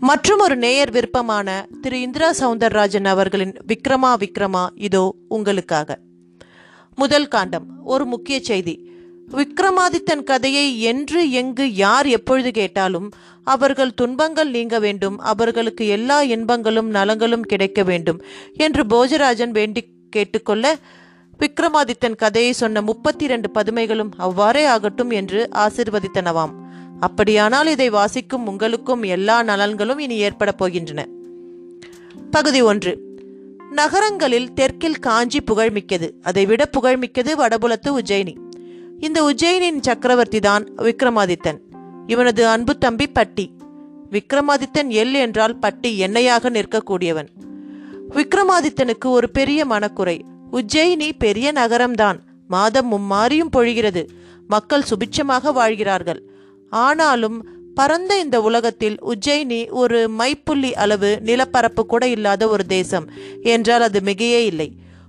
மற்றும் ஒரு நேயர் விருப்பமான திரு இந்திரா சவுந்தரராஜன் அவர்களின் விக்ரமா விக்ரமா இதோ உங்களுக்காக. முதல் காண்டம் ஒரு முக்கிய செய்தி. விக்ரமாதித்தன் கதையை என்று எங்கு யார் எப்பொழுது கேட்டாலும் அவர்கள் துன்பங்கள் நீங்க வேண்டும் அவர்களுக்கு எல்லா இன்பங்களும் நலங்களும் கிடைக்க வேண்டும் என்று போஜராஜன் வேண்டி கேட்டுக்கொள்ள விக்ரமாதித்தன் கதையை சொன்ன முப்பத்தி இரண்டு பதுமைகளும் அவ்வாறே ஆகட்டும் என்று ஆசிர்வதித்தனவாம். அப்படியானால் இதை வாசிக்கும் உங்களுக்கும் எல்லா நலன்களும் இனி ஏற்பட போகின்றன. பகுதி ஒன்று. நகரங்களில் தெற்கில் காஞ்சி புகழ்மிக்கது அதைவிட புகழ்மிக்கது வடபுலத்து உஜ்ஜயினி. இந்த உஜ்ஜயினின் சக்கரவர்த்தி தான் விக்ரமாதித்தன். இவனது அன்பு தம்பி பட்டி. விக்ரமாதித்தன் எல் என்றால் பட்டி எண்ணெயாக நிற்கக்கூடியவன். விக்ரமாதித்தனுக்கு ஒரு பெரிய மனக்குறை. உஜ்ஜயினி பெரிய நகரம்தான். மாதம் மும்மாரியும் பொழிகிறது. மக்கள் சுபிட்சமாக வாழ்கிறார்கள். ஆனாலும் பரந்த இந்த உலகத்தில் உஜ்ஜயினி ஒரு மைப்புள்ளி அளவு நிலப்பரப்பு கூட இல்லாத ஒரு தேசம் என்றால் அது மிகையே இல்லை.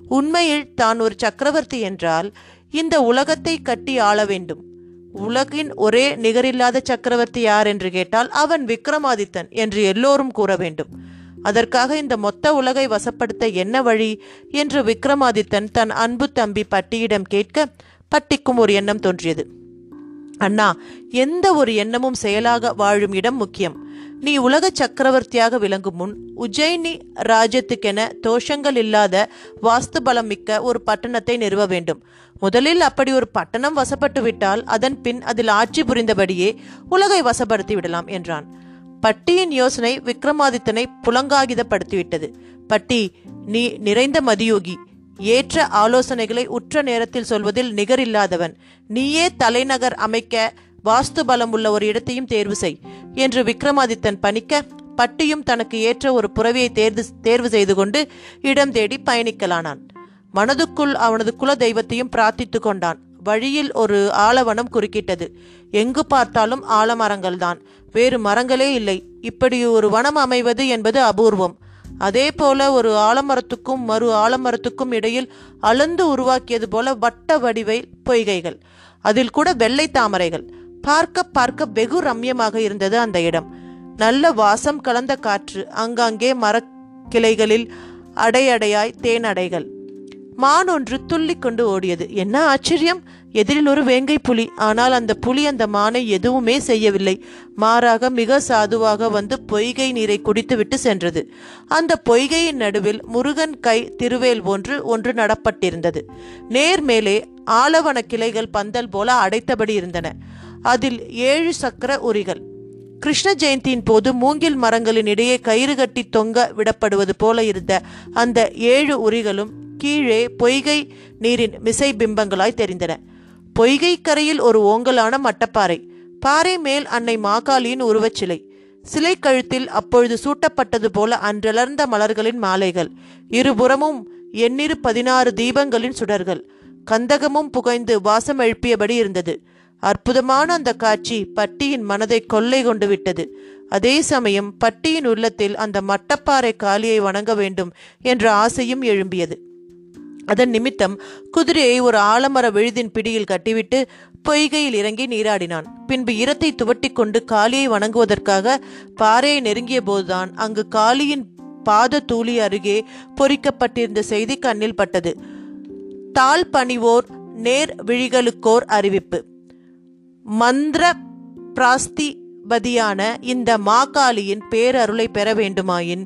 உண்மையில் தான் ஒரு சக்கரவர்த்தி என்றால் இந்த உலகத்தை கட்டி ஆள வேண்டும். உலகின் ஒரே நிகரில்லாத சக்கரவர்த்தி யார் என்று கேட்டால் அவன் விக்ரமாதித்தன் என்று எல்லோரும் கூற வேண்டும். அதற்காக இந்த மொத்த உலகை வசப்படுத்த என்ன வழி என்று விக்ரமாதித்தன் தன் அன்பு தம்பி பட்டியிடம் கேட்க பட்டிக்கும் ஒரு எண்ணம் தோன்றியது. அண்ணா எந்த ஒரு எண்ணமும் செயலாக வாழும் இடம் முக்கியம். நீ உலக சக்கரவர்த்தியாக விளங்கும் முன் உஜ்ஜயினி ராஜ்யத்துக்கென தோஷங்கள் இல்லாத வாஸ்து பலம் மிக்க ஒரு பட்டணத்தை நிறுவ வேண்டும். முதலில் அப்படி ஒரு பட்டணம் வசப்பட்டு விட்டால் அதன் பின் அதில் ஆட்சி புரிந்தபடியே உலகை வசப்படுத்தி விடலாம் என்றான். பட்டியின் யோசனை விக்ரமாதித்தனை புலங்காகிதப்படுத்திவிட்டது. பட்டி நீ நிறைந்த மதியோகி. ஏற்ற ஆலோசனைகளை உற்ற நேரத்தில் சொல்வதில் நிகரில்லாதவன். நீயே தலைநகர் அமைக்க வாஸ்து பலம் உள்ள ஒரு இடத்தையும் தேர்வு செய். என்று விக்ரமாதித்தன் பணிக்க பட்டியும் தனக்கு ஏற்ற ஒரு புறவியை தேர்வு தேர்வு செய்து கொண்டு இடம் தேடி பயணிக்கலானான். மனதுக்குள் அவனது குல தெய்வத்தையும் பிரார்த்தித்து கொண்டான். வழியில் ஒரு ஆலவனம் குறுக்கிட்டது. எங்கு பார்த்தாலும் ஆலமரங்கள்தான். வேறு மரங்களே இல்லை. இப்படி ஒரு வனம் அமைவது என்பது அபூர்வம். அதே போல ஒரு ஆலமரத்துக்கும் மறு ஆலமரத்துக்கும் இடையில் அளந்து உருவாக்கியது போல வட்ட வடிவை பொய்கைகள். அதில் கூட வெள்ளை தாமரைகள். பார்க்க பார்க்க வெகு ரம்யமாக இருந்தது அந்த இடம். நல்ல வாசம் கலந்த காற்று அங்காங்கே மரக்கிளைகளில் அடையடையாய் தேனடைகள். மான் ஒன்று துள்ளி கொண்டு ஓடியது. என்ன ஆச்சரியம்? எதிரில் ஒரு வேங்கை புலி. ஆனால் அந்த புலி அந்த மானை எதுவுமே செய்யவில்லை. மாறாக மிக சாதுவாக வந்து பொய்கை நீரை குடித்துவிட்டு சென்றது. அந்த பொய்கையின் நடுவில் முருகன் கை திருவேல் ஒன்று ஒன்று நடப்பட்டிருந்தது. நேர் மேலே ஆலவன கிளைகள் பந்தல் போல அடைத்தபடி இருந்தன. அதில் ஏழு சக்கர உரிகள். கிருஷ்ண ஜெயந்தியின் போது மூங்கில் மரங்களின் இடையே கயிறு கட்டி தொங்க விடப்படுவது போல இருந்த அந்த ஏழு உரிகளும் கீழே பொய்கை நீரின் மிசை பிம்பங்களாய் தெரிந்தன. பொய்கை கரையில் ஒரு ஓங்கலான மட்டப்பாறை. பாறை மேல் அன்னை மாகாளியின் உருவச்சிலை. சிலை கழுத்தில் அப்பொழுது சூட்டப்பட்டது போல அன்றலர்ந்த மலர்களின் மாலைகள். இருபுறமும் எண்ணிரு பதினாறு தீபங்களின் சுடர்கள். கந்தகமும் புகைந்து வாசம் எழுப்பியபடி இருந்தது. அற்புதமான அந்த காட்சி பட்டியின் மனதை கொள்ளை கொண்டு விட்டது. அதே சமயம் பட்டியின் உள்ளத்தில் அந்த மட்டப்பாறை காளியை வணங்க வேண்டும் என்ற ஆசையும் எழும்பியது. அதன் நிமித்தம் குதிரையை ஒரு ஆலமர விழுதின் பிடியில் கட்டிவிட்டு பொய்கையில் இறங்கி நீராடினான். பின்பு இரத்தை துவட்டி கொண்டு காளியை வணங்குவதற்காக பாறையை நெருங்கிய போதுதான் அங்கு காளியின் பாத தூளி அருகே பொறிக்கப்பட்டிருந்த செய்தி கண்ணில் பட்டது. தாழ் பணிவோர் நேர் விழிகளுக்கோர் அறிவிப்பு. மந்திர பிராஸ்திபதியான இந்த மாகாளியின் பேரருளை பெற வேண்டுமாயின்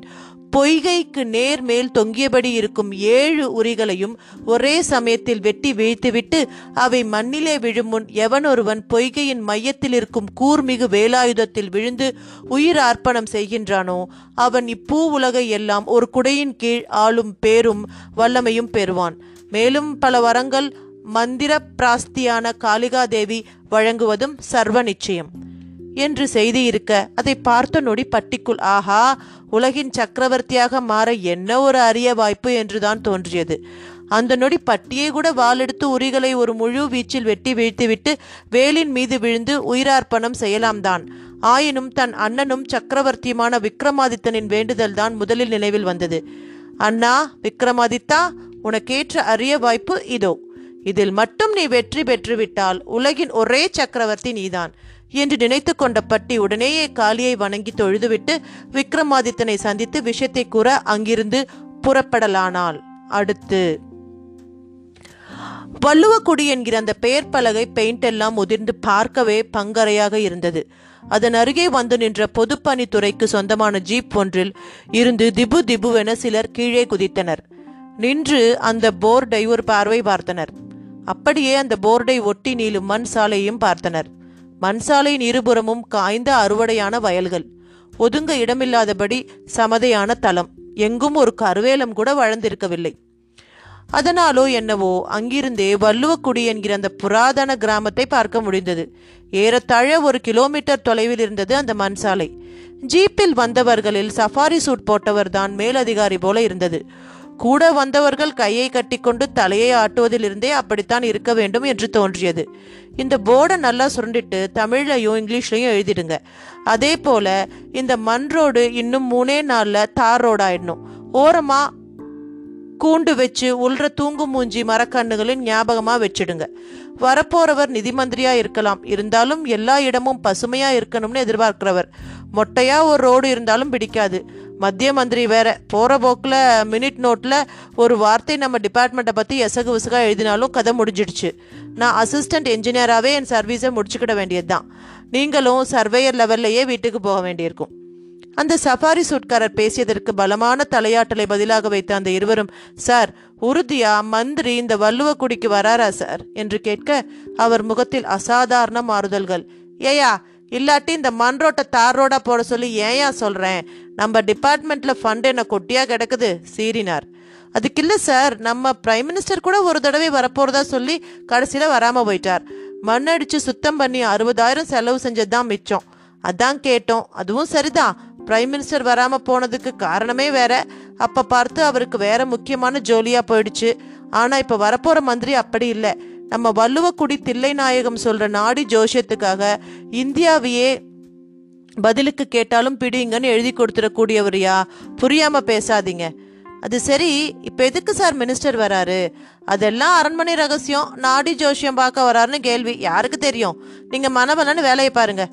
பொய்கைக்கு நேர் மேல் தொங்கியபடி இருக்கும் ஏழு உரிகளையும் ஒரே சமயத்தில் வெட்டி வீழ்த்துவிட்டு அவை மண்ணிலே விழும் முன் எவனொருவன் பொய்கையின் மையத்தில் இருக்கும் கூர்மிகு வேலாயுதத்தில் விழுந்து உயிர் அர்ப்பணம் செய்கின்றானோ அவன் இப்பூ உலகை எல்லாம் ஒரு குடையின் கீழ் ஆளும் பேரும் வல்லமையும் பெறுவான். மேலும் பல வரங்கள் மந்திர பிராஸ்தியான காளிகாதேவி வழங்குவதும் சர்வ நிச்சயம். என்று செய்தி இருக்க அதை பார்த்த நொடி பட்டிக்குள் ஆஹா உலகின் சக்கரவர்த்தியாக மாற என்ன ஒரு அரிய வாய்ப்பு என்றுதான் தோன்றியது. அந்த நொடி பட்டியை கூட வாளெடுத்து உரிகளை ஒரு முழு வீச்சில் வெட்டி வீழ்த்திவிட்டு வேலின் மீது விழுந்து உயிரார்ப்பணம் செய்யலாம்தான். ஆயினும் தன் அண்ணனும் சக்கரவர்த்தியுமான விக்ரமாதித்தனின் வேண்டுதல் தான் முதலில் நினைவில் வந்தது. அண்ணா விக்ரமாதித்தா உனக்கேற்ற அரிய வாய்ப்பு இதோ. இதில் மட்டும் நீ வெற்றி பெற்றுவிட்டால் உலகின் ஒரே சக்கரவர்த்தி நீதான். என்று நினைத்து கொண்ட பட்டி உடனேயே காளியை வணங்கி தொழுதுவிட்டு விக்ரமாதித்தனை சந்தித்து விஷயத்தை கூற அங்கிருந்து புறப்படலானாள். அடுத்து வள்ளுவக்குடி என்கிற அந்த பெயர் பலகை பெயிண்ட் எல்லாம் உதிர்ந்து பார்க்கவே பங்கரையாக இருந்தது. அதன் அருகே வந்து நின்ற பொதுப்பணித்துறைக்கு சொந்தமான ஜீப் ஒன்றில் இருந்து திபு திபுவென சிலர் கீழே குதித்தனர். நின்று அந்த போர்டை ஒரு பார்வை பார்த்தனர். அப்படியே அந்த போர்டை ஒட்டி நீளும் மண் சாலையும் பார்த்தனர். மண் சாலையின் இருபுறமும் காய்ந்த அறுவடையான வயல்கள். ஒதுங்க இடமில்லாதபடி சமதையான தலம். எங்கும் ஒரு கருவேலம் கூட வளர்ந்திருக்கவில்லை. அதனாலோ என்னவோ அங்கிருந்தே வள்ளுவக்குடி என்கிற அந்த புராதன கிராமத்தை பார்க்க முடிந்தது. ஏறத்தாழ ஒரு கிலோமீட்டர் தொலைவில் இருந்தது அந்த மண் சாலை ஜீப்பில் வந்தவர்களில் சஃபாரி சூட் போட்டவர் தான் மேலதிகாரி போல இருந்தது. கூட வந்தவர்கள் கையை கட்டிக்கொண்டு தலையை ஆட்டுவதிலிருந்தே அப்படித்தான் இருக்க வேண்டும் என்று தோன்றியது. இந்த போர்டை நல்லா சுரண்டிட்டு தமிழ்லையும் இங்கிலீஷ்லையும் எழுதிடுங்க. அதே போல இந்த மண் ரோடு இன்னும் மூணே நாளில் தார் ரோடாயிடணும். ஓரமாக கூண்டு வச்சு உள்ற தூங்கு மூஞ்சி மரக்கண்ணுகளின் ஞாபகமாக வச்சிடுங்க. வரப்போறவர் நிதி மந்திரியா இருக்கலாம். இருந்தாலும் எல்லா இடமும் பசுமையா இருக்கணும்னு எதிர்பார்க்கிறவர். மொட்டையா ஒரு ரோடு இருந்தாலும் பிடிக்காது. மத்திய மந்திரி வேற. போகிற போக்கில் மினிட் நோட்டில் ஒரு வார்த்தை நம்ம டிபார்ட்மெண்ட்டை பற்றி எசகு விசகா எழுதினாலும் கதை முடிஞ்சிடுச்சு. நான் அசிஸ்டன்ட் என்ஜினியராகவே என் சர்வீஸை முடிச்சுக்கிட வேண்டியது தான் நீங்களும் சர்வேயர் லெவல்லையே வீட்டுக்கு போக வேண்டியிருக்கும். அந்த சஃபாரி சூட்காரர் பேசியதற்கு பலமான தலையாட்டலை பதிலாக வைத்த அந்த இருவரும் சார் உறுதியா மந்திரி இந்த வள்ளுவக்குடிக்கு வராரா சார்? என்று கேட்க அவர் முகத்தில் அசாதாரண மாறுதல்கள். ஏயா இல்லாட்டி இந்த மண் ரோட்டை தார் ரோடாக போட சொல்லி ஏன் சொல்கிறேன் நம்ம டிபார்ட்மெண்ட்டில் ஃபண்ட் என்ன கொட்டியாக கிடக்குது? சீறினார். அதுக்கு இல்லை சார் நம்ம பிரைம் மினிஸ்டர் கூட ஒரு தடவை வரப்போறதா சொல்லி கடைசியில் வராமல் போயிட்டார். மண் அடித்து சுத்தம் பண்ணி அறுபதாயிரம் செலவு செஞ்சது தான் மிச்சம். அதான் கேட்டோம். அதுவும் சரிதான். பிரைம் மினிஸ்டர் வராமல் போனதுக்கு காரணமே வேற. அப்போ பார்த்து அவருக்கு வேற முக்கியமான ஜோலியாக போயிடுச்சு. ஆனால் இப்போ வரப்போகிற மந்திரி அப்படி இல்லை. நம்ம வள்ளுவக்குடி தில்லை நாயகம் சொல்ற நாடி ஜோஷியத்துக்காக இந்தியாவையே பதிலுக்கு கேட்டாலும் பிடிங்கன்னு எழுதி கொடுத்துடக்கூடியவரியா? புரியாம பேசாதீங்க. அது சரி இப்போ எதுக்கு சார் மினிஸ்டர் வராரு? அதெல்லாம் அரண்மனை ரகசியம். நாடி ஜோஷியம் பார்க்க வராருன்னு கேள்வி. யாருக்கு தெரியும்? நீங்க மனபலன்னு வேலையை பாருங்க.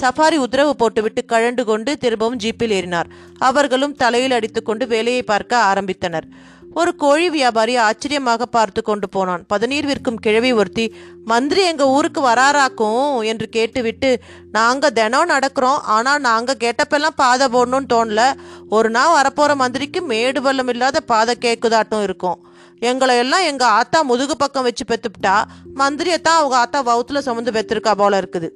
சஃபாரி உத்தரவு போட்டுவிட்டு கழண்டு கொண்டு திரும்பவும் ஜீப்பில் ஏறினார். அவர்களும் தலையில் அடித்துக்கொண்டு வேலையை பார்க்க ஆரம்பித்தனர். ஒரு கோழி வியாபாரி ஆச்சரியமாக பார்த்து கொண்டு போனான். பதநீர் விற்கும் கிழவி ஒருத்தி மந்திரி எங்க ஊருக்கு வராராக்கும் என்று கேட்டுவிட்டு நாங்க தினம் நடக்கிறோம் ஆனா நாங்க கேட்டப்பெல்லாம் பாதை போடணும்னு தோணல. ஒரு நாள் வரப்போற மந்திரிக்கு மேடு பள்ளம் இல்லாத பாதை கேக்குதாட்டம் இருக்கும். எங்களை எல்லாம் எங்க ஆத்தா முதுகு பக்கம் வச்சு பெத்துப்பிட்டா மந்திரியத்தான் அவங்க ஆத்தா வவுத்துல சுமந்து பெத்திருக்கா போல இருக்குது.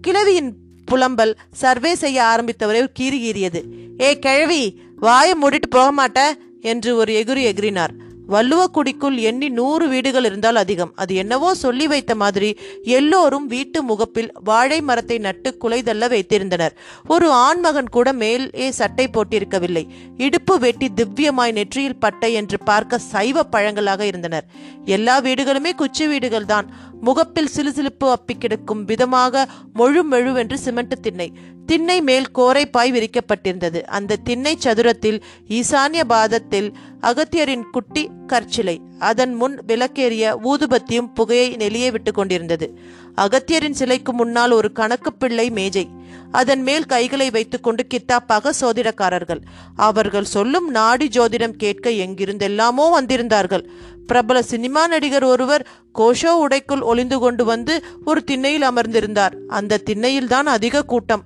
கிழவியின் புலம்பல் சர்வே செய்ய ஆரம்பித்தவரை கீறி கீறியது. ஏ கிழவி வாயை மூடிட்டு போக மாட்டேன் என்று ஒரு எகுறி எகிரினார் வள்ளுவக்குடிக்குள் எண்ணி நூறு வீடுகள் இருந்தால் அதிகம். அது என்னவோ சொல்லி வைத்த மாதிரி எல்லோரும் வீட்டு முகப்பில் வாழை மரத்தை நட்டு குலைதள்ள வைத்திருந்தனர். ஒரு ஆண்மகன் கூட மேலே சட்டை போட்டிருக்கவில்லை. இடுப்பு வெட்டி திவ்யமாய் நெற்றியில் பட்டை என்று பார்க்க சைவ பழங்களாக இருந்தனர். எல்லா வீடுகளுமே குச்சி வீடுகள் தான் முகப்பில் சிலுசிலுப்பு அப்பி கிடக்கும் விதமாக மொழு மெழுவென்று சிமெண்ட் திண்ணை. திண்ணை மேல் கோரைப்பாய் விரிக்கப்பட்டிருந்தது. அந்த திண்ணை சதுரத்தில் ஈசானிய பாதத்தில் அகத்தியரின் குட்டி கற்சிலை. அதன் முன் விளக்கேறிய ஊதுபத்தியும் புகையை நெளியே விட்டு கொண்டிருந்தது அகத்தியரின் சிலைக்கு முன்னால் ஒரு கணக்கு பிள்ளை மேஜை. அதன் மேல் கைகளை வைத்துக்கொண்டு கித்தாப்பாக சோதிடக்காரர்கள். அவர்கள் சொல்லும் நாடி ஜோதிடம் கேட்க எங்கிருந்தெல்லாமோ வந்திருந்தார்கள். பிரபல சினிமா நடிகர் ஒருவர் கோஷோ உடைக்குள் ஒளிந்து கொண்டு வந்து ஒரு திண்ணையில் அமர்ந்திருந்தார். அந்த திண்ணையில்தான் அதிக கூட்டம்.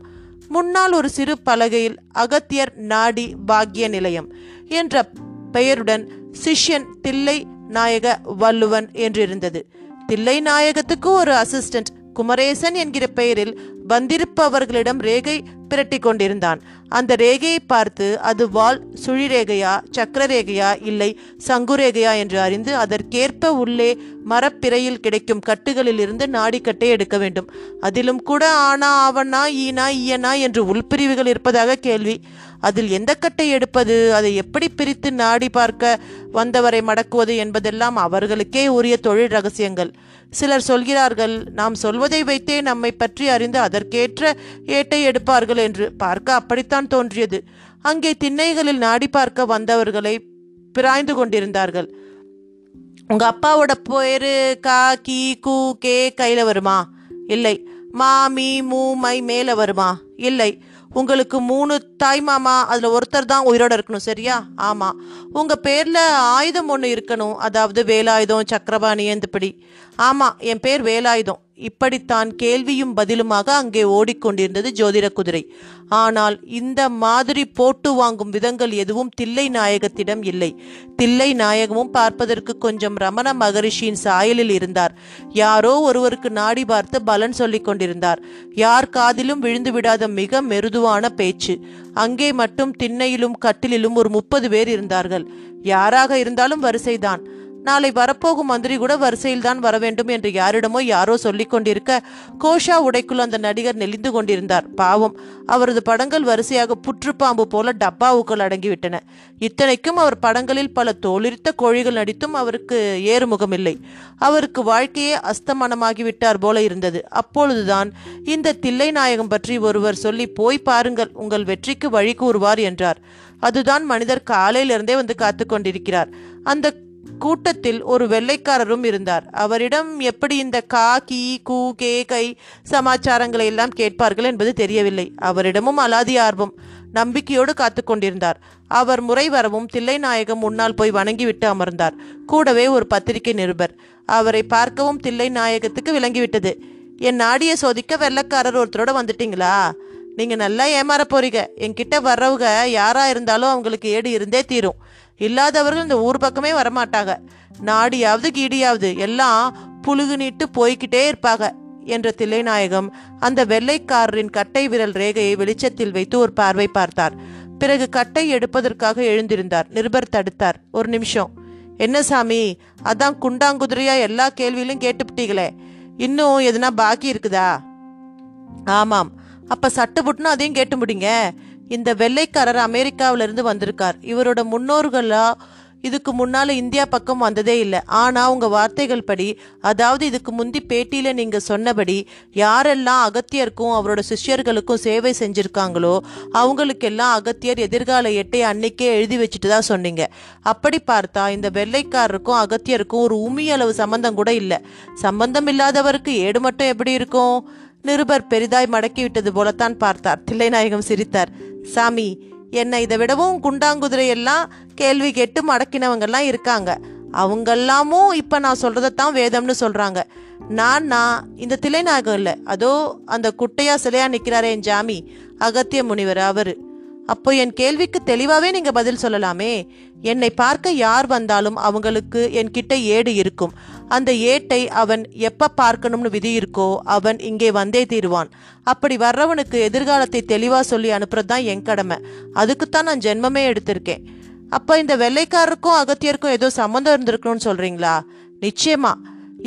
முன்னால் ஒரு சிறு பலகையில் அகத்தியர் நாடி பாக்கிய நிலையம் என்ற பெயருடன் சிஷ்யன் தில்லை நாயக வள்ளுவன் என்றிருந்தது. தில்லை நாயகத்துக்கு ஒரு அசிஸ்டன்ட் குமரேசன் என்கிற பெயரில் வந்திருப்பவர்களிடம் ரேகை பிரட்டி கொண்டிருந்தான். அந்த ரேகையை பார்த்து அது வால் சுழிரேகையா சக்கரரேகையா இல்லை சங்குரேகையா? என்று அறிந்து அதற்கேற்ப உள்ளே மரப்பிறையில் கிடைக்கும் கட்டுகளில் இருந்து நாடிக்கட்டை எடுக்க வேண்டும். அதிலும் கூட ஆனா ஆவண்ணா ஈனா ஈயனா என்று உள்பிரிவுகள் இருப்பதாக கேள்வி. அதில் எந்த கட்டை எடுப்பது அதை எப்படி பிரித்து நாடி பார்க்க வந்தவரை மடக்குவது என்பதெல்லாம் அவர்களுக்கே உரிய தொழில் ரகசியங்கள். சிலர் சொல்கிறார்கள் நாம் சொல்வதை வைத்தே நம்மை பற்றி அறிந்து அதற்கேற்ற ஏட்டை எடுப்பார்கள் என்று. பார்க்க அப்படித்தான் தோன்றியது. அங்கே திண்ணைகளில் நாடி பார்க்க வந்தவர்களை பிராய்ந்து கொண்டிருந்தார்கள். உங்க அப்பாவோட பேரு கா கி கு கே கையில வருமா? இல்லை. மா மீ மூ மை மேல வருமா? இல்லை. உங்களுக்கு மூணு தாய் மாமா அதில் ஒருத்தர் தான் உயிரோட இருக்கணும் சரியா? ஆமாம் உங்கள் பேரில் ஆயுதம் ஒன்று இருக்கணும் அதாவது வேலாயுதம் சக்கரபாணி இந்தபடி ஆமாம் என் பேர் வேலாயுதம். இப்படித்தான் கேள்வியும் பதிலுமாக அங்கே ஓடிக்கொண்டிருந்தது ஜோதிட குதிரை. ஆனால் இந்த மாதிரி போட்டு வாங்கும் விதங்கள் எதுவும் தில்லை நாயகத்திடம் இல்லை. தில்லை நாயகமும் பார்ப்பதற்கு கொஞ்சம் ரமண மகரிஷியின் சாயலில் இருந்தார். யாரோ ஒருவருக்கு நாடி பார்த்து பலன் சொல்லிக் கொண்டிருந்தார். யார் காதிலும் விழுந்து விடாத மிக மெருதுவான பேச்சு. அங்கே மட்டும் திண்ணையிலும் கட்டிலிலும் ஒரு முப்பது பேர் இருந்தார்கள். யாராக இருந்தாலும் வரிசைதான். நாளை வரப்போகும் மந்திரி கூட வரிசையில் தான் வர வேண்டும் என்று யாரிடமோ யாரோ சொல்லிக் கொண்டிருக்க கோஷா உடைக்குள் அந்த நடிகர் நெளிந்து கொண்டிருந்தார். பாவம் அவரது படங்கள் வரிசையாக புற்றுப்பாம்பு போல டப்பாவுக்குள் அடங்கிவிட்டன. இத்தனைக்கும் அவர் படங்களில் பல தோலிருத்த கோழிகள் நடித்தும் அவருக்கு ஏறுமுகம் இல்லை அவருக்கு வாழ்க்கையே அஸ்தமனமாகிவிட்டார் போல இருந்தது. அப்பொழுதுதான் இந்த தில்லை நாயகம் பற்றி ஒருவர் சொல்லி போய் பாருங்கள் உங்கள் வெற்றிக்கு வழி கூறுவார் என்றார். அதுதான் மனிதர் காலையிலிருந்தே வந்து காத்து கொண்டிருக்கிறார். அந்த கூட்டத்தில் ஒரு வெள்ளைக்காரரும் இருந்தார். அவரிடம் எப்படி இந்த கா கி கூ கே கை சமாச்சாரங்களை எல்லாம் கேட்பார்கள் என்பது தெரியவில்லை. அவரிடமும் அலாதி ஆர்வம் நம்பிக்கையோடு காத்து கொண்டிருந்தார். அவர் முறை வரவும் தில்லைநாயகம் முன்னால் போய் வணங்கிவிட்டு அமர்ந்தார். கூடவே ஒரு பத்திரிகை நிருபர். அவரை பார்க்கவும் தில்லை நாயகத்துக்கு விளங்கிவிட்டது. என் நாடியை சோதிக்க வெள்ளைக்காரர் ஒருத்தரோட வந்துட்டீங்களா? நீங்க நல்லா ஏமாற போறீங்க. என்கிட்ட வர்றவங்க யாரா இருந்தாலும் அவங்களுக்கு ஏடு இருந்தே தீரும். இல்லாதவர்கள் இந்த ஊர் பக்கமே வரமாட்டாங்க. நாடியாவது கீடியாவது எல்லாம் புழுகுனிட்டு போய்கிட்டே இருப்பாங்க என்ற தில்லைநாயகம் அந்த வெள்ளைக்காரரின் கட்டை விரல் ரேகையை வெளிச்சத்தில் வைத்து ஒரு பார்வை பார்த்தார். பிறகு கட்டை எடுப்பதற்காக எழுந்திருந்தார். நிருபர் தடுத்தார். ஒரு நிமிஷம். என்ன சாமி? அதான் குண்டாங்குதிரையா எல்லா கேள்வியிலும் கேட்டுப்பிட்டீங்களே. இன்னும் எதுனா பாக்கி இருக்குதா? ஆமாம். அப்ப சட்டுபுட்டுன்னு அதையும் கேட்டு முடிங்க. இந்த வெள்ளைக்காரர் அமெரிக்காவிலிருந்து வந்திருக்கார். இவரோட முன்னோர்களா இதுக்கு முன்னால இந்தியா பக்கம் வந்ததே இல்லை. ஆனா உங்க வார்த்தைகள் படி அதாவது இதுக்கு முந்தி பேட்டியில நீங்க சொன்னபடி யாரெல்லாம் அகத்தியருக்கும் அவரோட சிஷ்யர்களுக்கும் சேவை செஞ்சிருக்காங்களோ அவங்களுக்கெல்லாம் அகத்தியர் எதிர்கால எட்டை அன்னைக்கே எழுதி வச்சுட்டு தான் சொன்னீங்க. அப்படி பார்த்தா இந்த வெள்ளைக்காரருக்கும் அகத்தியருக்கும் ஒரு உமி அளவு சம்பந்தம் கூட இல்லை. சம்பந்தம் இல்லாதவருக்கு ஏடு மட்டும் எப்படி இருக்கும்? நிருபர் பெரிதாய் மடக்கிவிட்டது போலத்தான் பார்த்தார். தில்லைநாயகம் சிரித்தார். சாமி என்னை இதை விடவும் குண்டாங்குதிரையெல்லாம் கேள்வி கேட்டு மடக்கினவங்கெல்லாம் இருக்காங்க. அவங்கெல்லாமும் இப்போ நான் சொல்கிறதத்தான் வேதம்னு சொல்கிறாங்க நான் நான் இந்த தில்லைநாயகம் இல்லை. அதோ அந்த குட்டையா சிலையா நிற்கிறாரே என் ஜாமி. அகத்திய முனிவர் அவர். அப்போ என் கேள்விக்கு தெளிவாகவே நீங்கள் பதில் சொல்லலாமே. என்னை பார்க்க யார் வந்தாலும் அவங்களுக்கு என்கிட்ட ஏடு இருக்கும். அந்த ஏட்டை அவன் எப்ப பார்க்கணும்னு விதி இருக்கோ அவன் இங்கே வந்தே தீருவான். அப்படி வர்றவனுக்கு எதிர்காலத்தை தெளிவா சொல்லி அனுப்புறது தான் என் கடமை. அதுக்குத்தான் நான் ஜென்மமே எடுத்திருக்கேன். அப்ப இந்த வெள்ளைக்காரருக்கும் அகத்தியருக்கும் ஏதோ சம்மந்தம் இருந்திருக்கணும்னு சொல்றீங்களா? நிச்சயமா.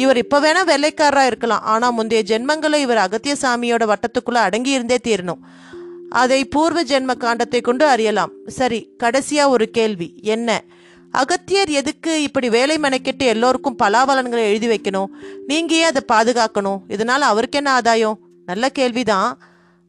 இவர் இப்ப வேணா வெள்ளைக்காரரா இருக்கலாம். ஆனா முந்தைய ஜென்மங்களை இவர் அகத்திய சாமியோட வட்டத்துக்குள்ள அடங்கி இருந்தே தீரணும். அதை பூர்வ ஜென்ம காண்டத்தை கொண்டு அறியலாம். சரி கடைசியா ஒரு கேள்வி. என்ன? அகத்தியர் எதுக்கு இப்படி வேலை மெனக்கெட்டு எல்லோருக்கும் பலாபலன்களை எழுதி வைக்கணும்? நீங்க ஏன் அதை பாதுகாக்கணும்? இதனால அவருக்கு என்ன ஆதாயம்? நல்ல கேள்விதான்.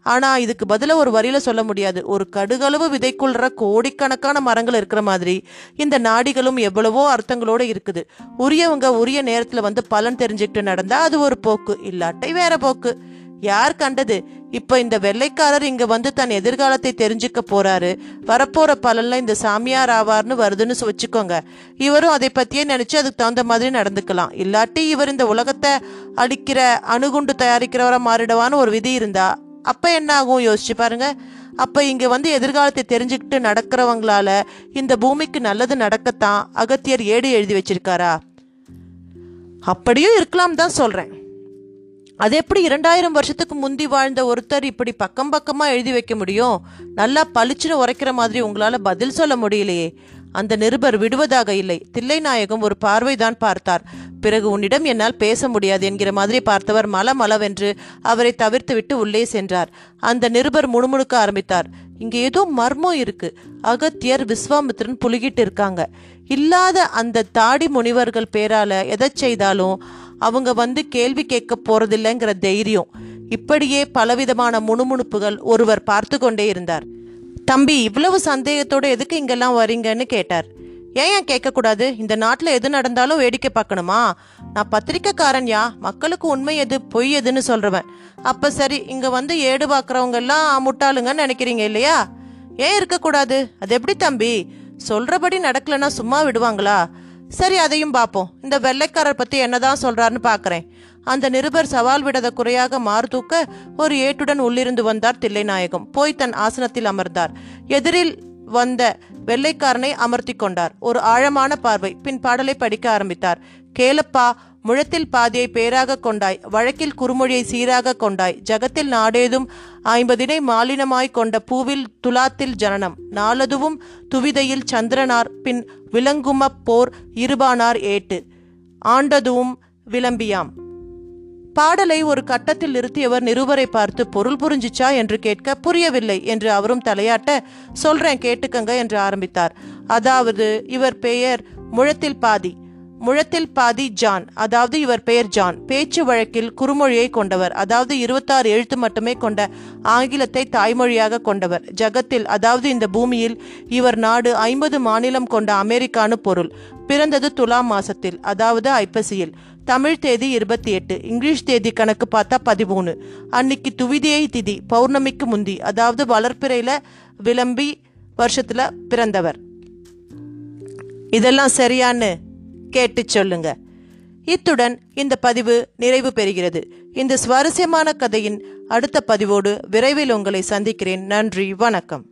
ஆனால் இதுக்கு பதிலாக ஒரு வரியில் சொல்ல முடியாது. ஒரு கடுகளவு விதைக்குள்ற கோடிக்கணக்கான மரங்கள் இருக்கிற மாதிரி இந்த நாடிகளும் எவ்வளவோ அர்த்தங்களோட இருக்குது. உரியவங்க உரிய நேரத்தில் வந்து பலன் தெரிஞ்சுக்கிட்டு நடந்தால் அது ஒரு போக்கு. இல்லாட்டை வேற போக்கு. யார் கண்டது? இப்ப இந்த வெள்ளைக்காரர் இங்க வந்து தன் எதிர்காலத்தை தெரிஞ்சுக்க போறாரு. வரப்போற பலன்ல இந்த சாமியார் ஆவார்னு வருதுன்னு வச்சுக்கோங்க. இவரும் அதை பத்தியே நினைச்சு அதுக்கு தகுந்த மாதிரி நடந்துக்கலாம். இல்லாட்டி இவர் இந்த உலகத்தை அழிக்கிற அணுகுண்டு தயாரிக்கிறவரை மாறிடுவான்னு ஒரு விதி இருந்தா அப்ப என்ன ஆகும்? யோசிச்சு பாருங்க. அப்ப இங்க வந்து எதிர்காலத்தை தெரிஞ்சுக்கிட்டு நடக்கிறவங்களால இந்த பூமிக்கு நல்லது நடக்கத்தான் அகத்தியர் ஏடு எழுதி வச்சிருக்காரா? அப்படியும் இருக்கலாம் தான் சொல்றேன். அது எப்படி இரண்டாயிரம் வருஷத்துக்கு முந்தி வாழ்ந்த ஒருத்தர் இப்படி பக்கம் பக்கமாக எழுதி வைக்க முடியும்? நல்லா பளிச்சுன்னு உரைக்கிற மாதிரி உங்களால் பதில் சொல்ல முடியலையே. அந்த நிருபர் விடுவதாக இல்லை. தில்லைநாயகம் ஒரு பார்வைதான் பார்த்தார். பிறகு உன்னிடம் என்னால் பேச முடியாது என்கிற மாதிரி பார்த்தவர் மல மலவென்று அவரை தவிர்த்துவிட்டு உள்ளே சென்றார். அந்த நிருபர் முணுமுணுக்க ஆரம்பித்தார். இங்கே ஏதோ மர்மம் இருக்கு. அகத்தியர் விஸ்வாமித்ரன் புலிகிட்டு இருக்காங்க. இல்லாத அந்த தாடி முனிவர்கள் பேரால எதை செய்தாலும் அவங்க வந்து கேள்வி கேட்க போறதில்லைங்கிற தைரியம். இப்படியே பலவிதமான முணுமுணுப்புகள் ஒருவர் பார்த்து கொண்டே இருந்தார். தம்பி இவ்வளவு சந்தேகத்தோடு எதுக்கு இங்கெல்லாம் வரீங்கன்னு கேட்டார். ஏன் ஏன் கேட்கக்கூடாது? இந்த நாட்டில் எது நடந்தாலும் வேடிக்கை பார்க்கணுமா? நான் பத்திரிக்கைக்காரன் யா மக்களுக்கு உண்மை எது பொய் எதுன்னு சொல்றவன். அப்ப சரி இங்க வந்து ஏடு பார்க்குறவங்க எல்லாம் முட்டாளுங்கன்னு நினைக்கிறீங்க இல்லையா? ஏன் இருக்கக்கூடாது? அது எப்படி தம்பி? சொல்றபடி நடக்கலன்னா சும்மா விடுவாங்களா? சரி அதையும் பார்ப்போம். இந்த வெள்ளைக்காரர் பத்தி என்னதான் சொல்றாருன்னு பார்க்கறேன். அந்த நிருபர் சவால் விடத குறையாக மாறுதூக்க ஒரு ஏட்டுடன் உள்ளிருந்து வந்தார் தில்லைநாயகம். போய் தன் ஆசனத்தில் அமர்ந்தார். எதிரில் வந்த வெள்ளைக்காரனை அமர்த்தி கொண்டார். ஒரு ஆழமான பார்வை. பின் பாடலை படிக்க ஆரம்பித்தார். கேளப்பா முழத்தில் பாதியை பேராக கொண்டாய் வழக்கில் குறுமொழியை சீராக கொண்டாய் ஜகத்தில் நாடேதும் ஐம்பதினை மாலினமாய் கொண்ட பூவில் துலாத்தில் ஜனனம் நாளதுவும் துவிதையில் சந்திரனார் பின் விளங்குமப் போர் இருபானார் ஏட்டு. ஆண்டதும் விளம்பியாம். பாடலை ஒரு கட்டத்தில் நிறுத்தியவர் நிருபரை பார்த்து பொருள் புரிஞ்சிச்சா என்று கேட்க புரியவில்லை என்று அவரும் தலையாட்ட சொல்றேன் கேட்டுக்கங்க என்று ஆரம்பித்தார். அதாவது இவர் பெயர் முழத்தில் பாதி முழத்தில் பாதி ஜான். அதாவது இவர் பெயர் ஜான். பேச்சு வழக்கில் குறுமொழியை கொண்டவர். அதாவது இருபத்தாறு எழுத்து மட்டுமே கொண்ட ஆங்கிலத்தை தாய்மொழியாக கொண்டவர். ஜகத்தில் அதாவது இந்த பூமியில் இவர் நாடு ஐம்பது மாநிலம் கொண்ட அமெரிக்கானு பொருள். பிறந்தது துலாம் மாசத்தில் அதாவது ஐப்பசியில். தமிழ் தேதி இருபத்தி எட்டு இங்கிலீஷ் தேதி கணக்கு பார்த்தா பதிமூணு. அன்னைக்கு துவிதியை திதி பௌர்ணமிக்கு முந்தி அதாவது வளர்ப்பிறையில விளம்பி வருஷத்துல பிறந்தவர். இதெல்லாம் சரியான்னு கேட்டு சொல்லுங்க. இத்துடன் இந்த பதிவு நிறைவு பெறுகிறது. இந்த சுவாரஸ்யமான கதையின் அடுத்த பதிவோடு விரைவில் உங்களை சந்திக்கிறேன். நன்றி வணக்கம்.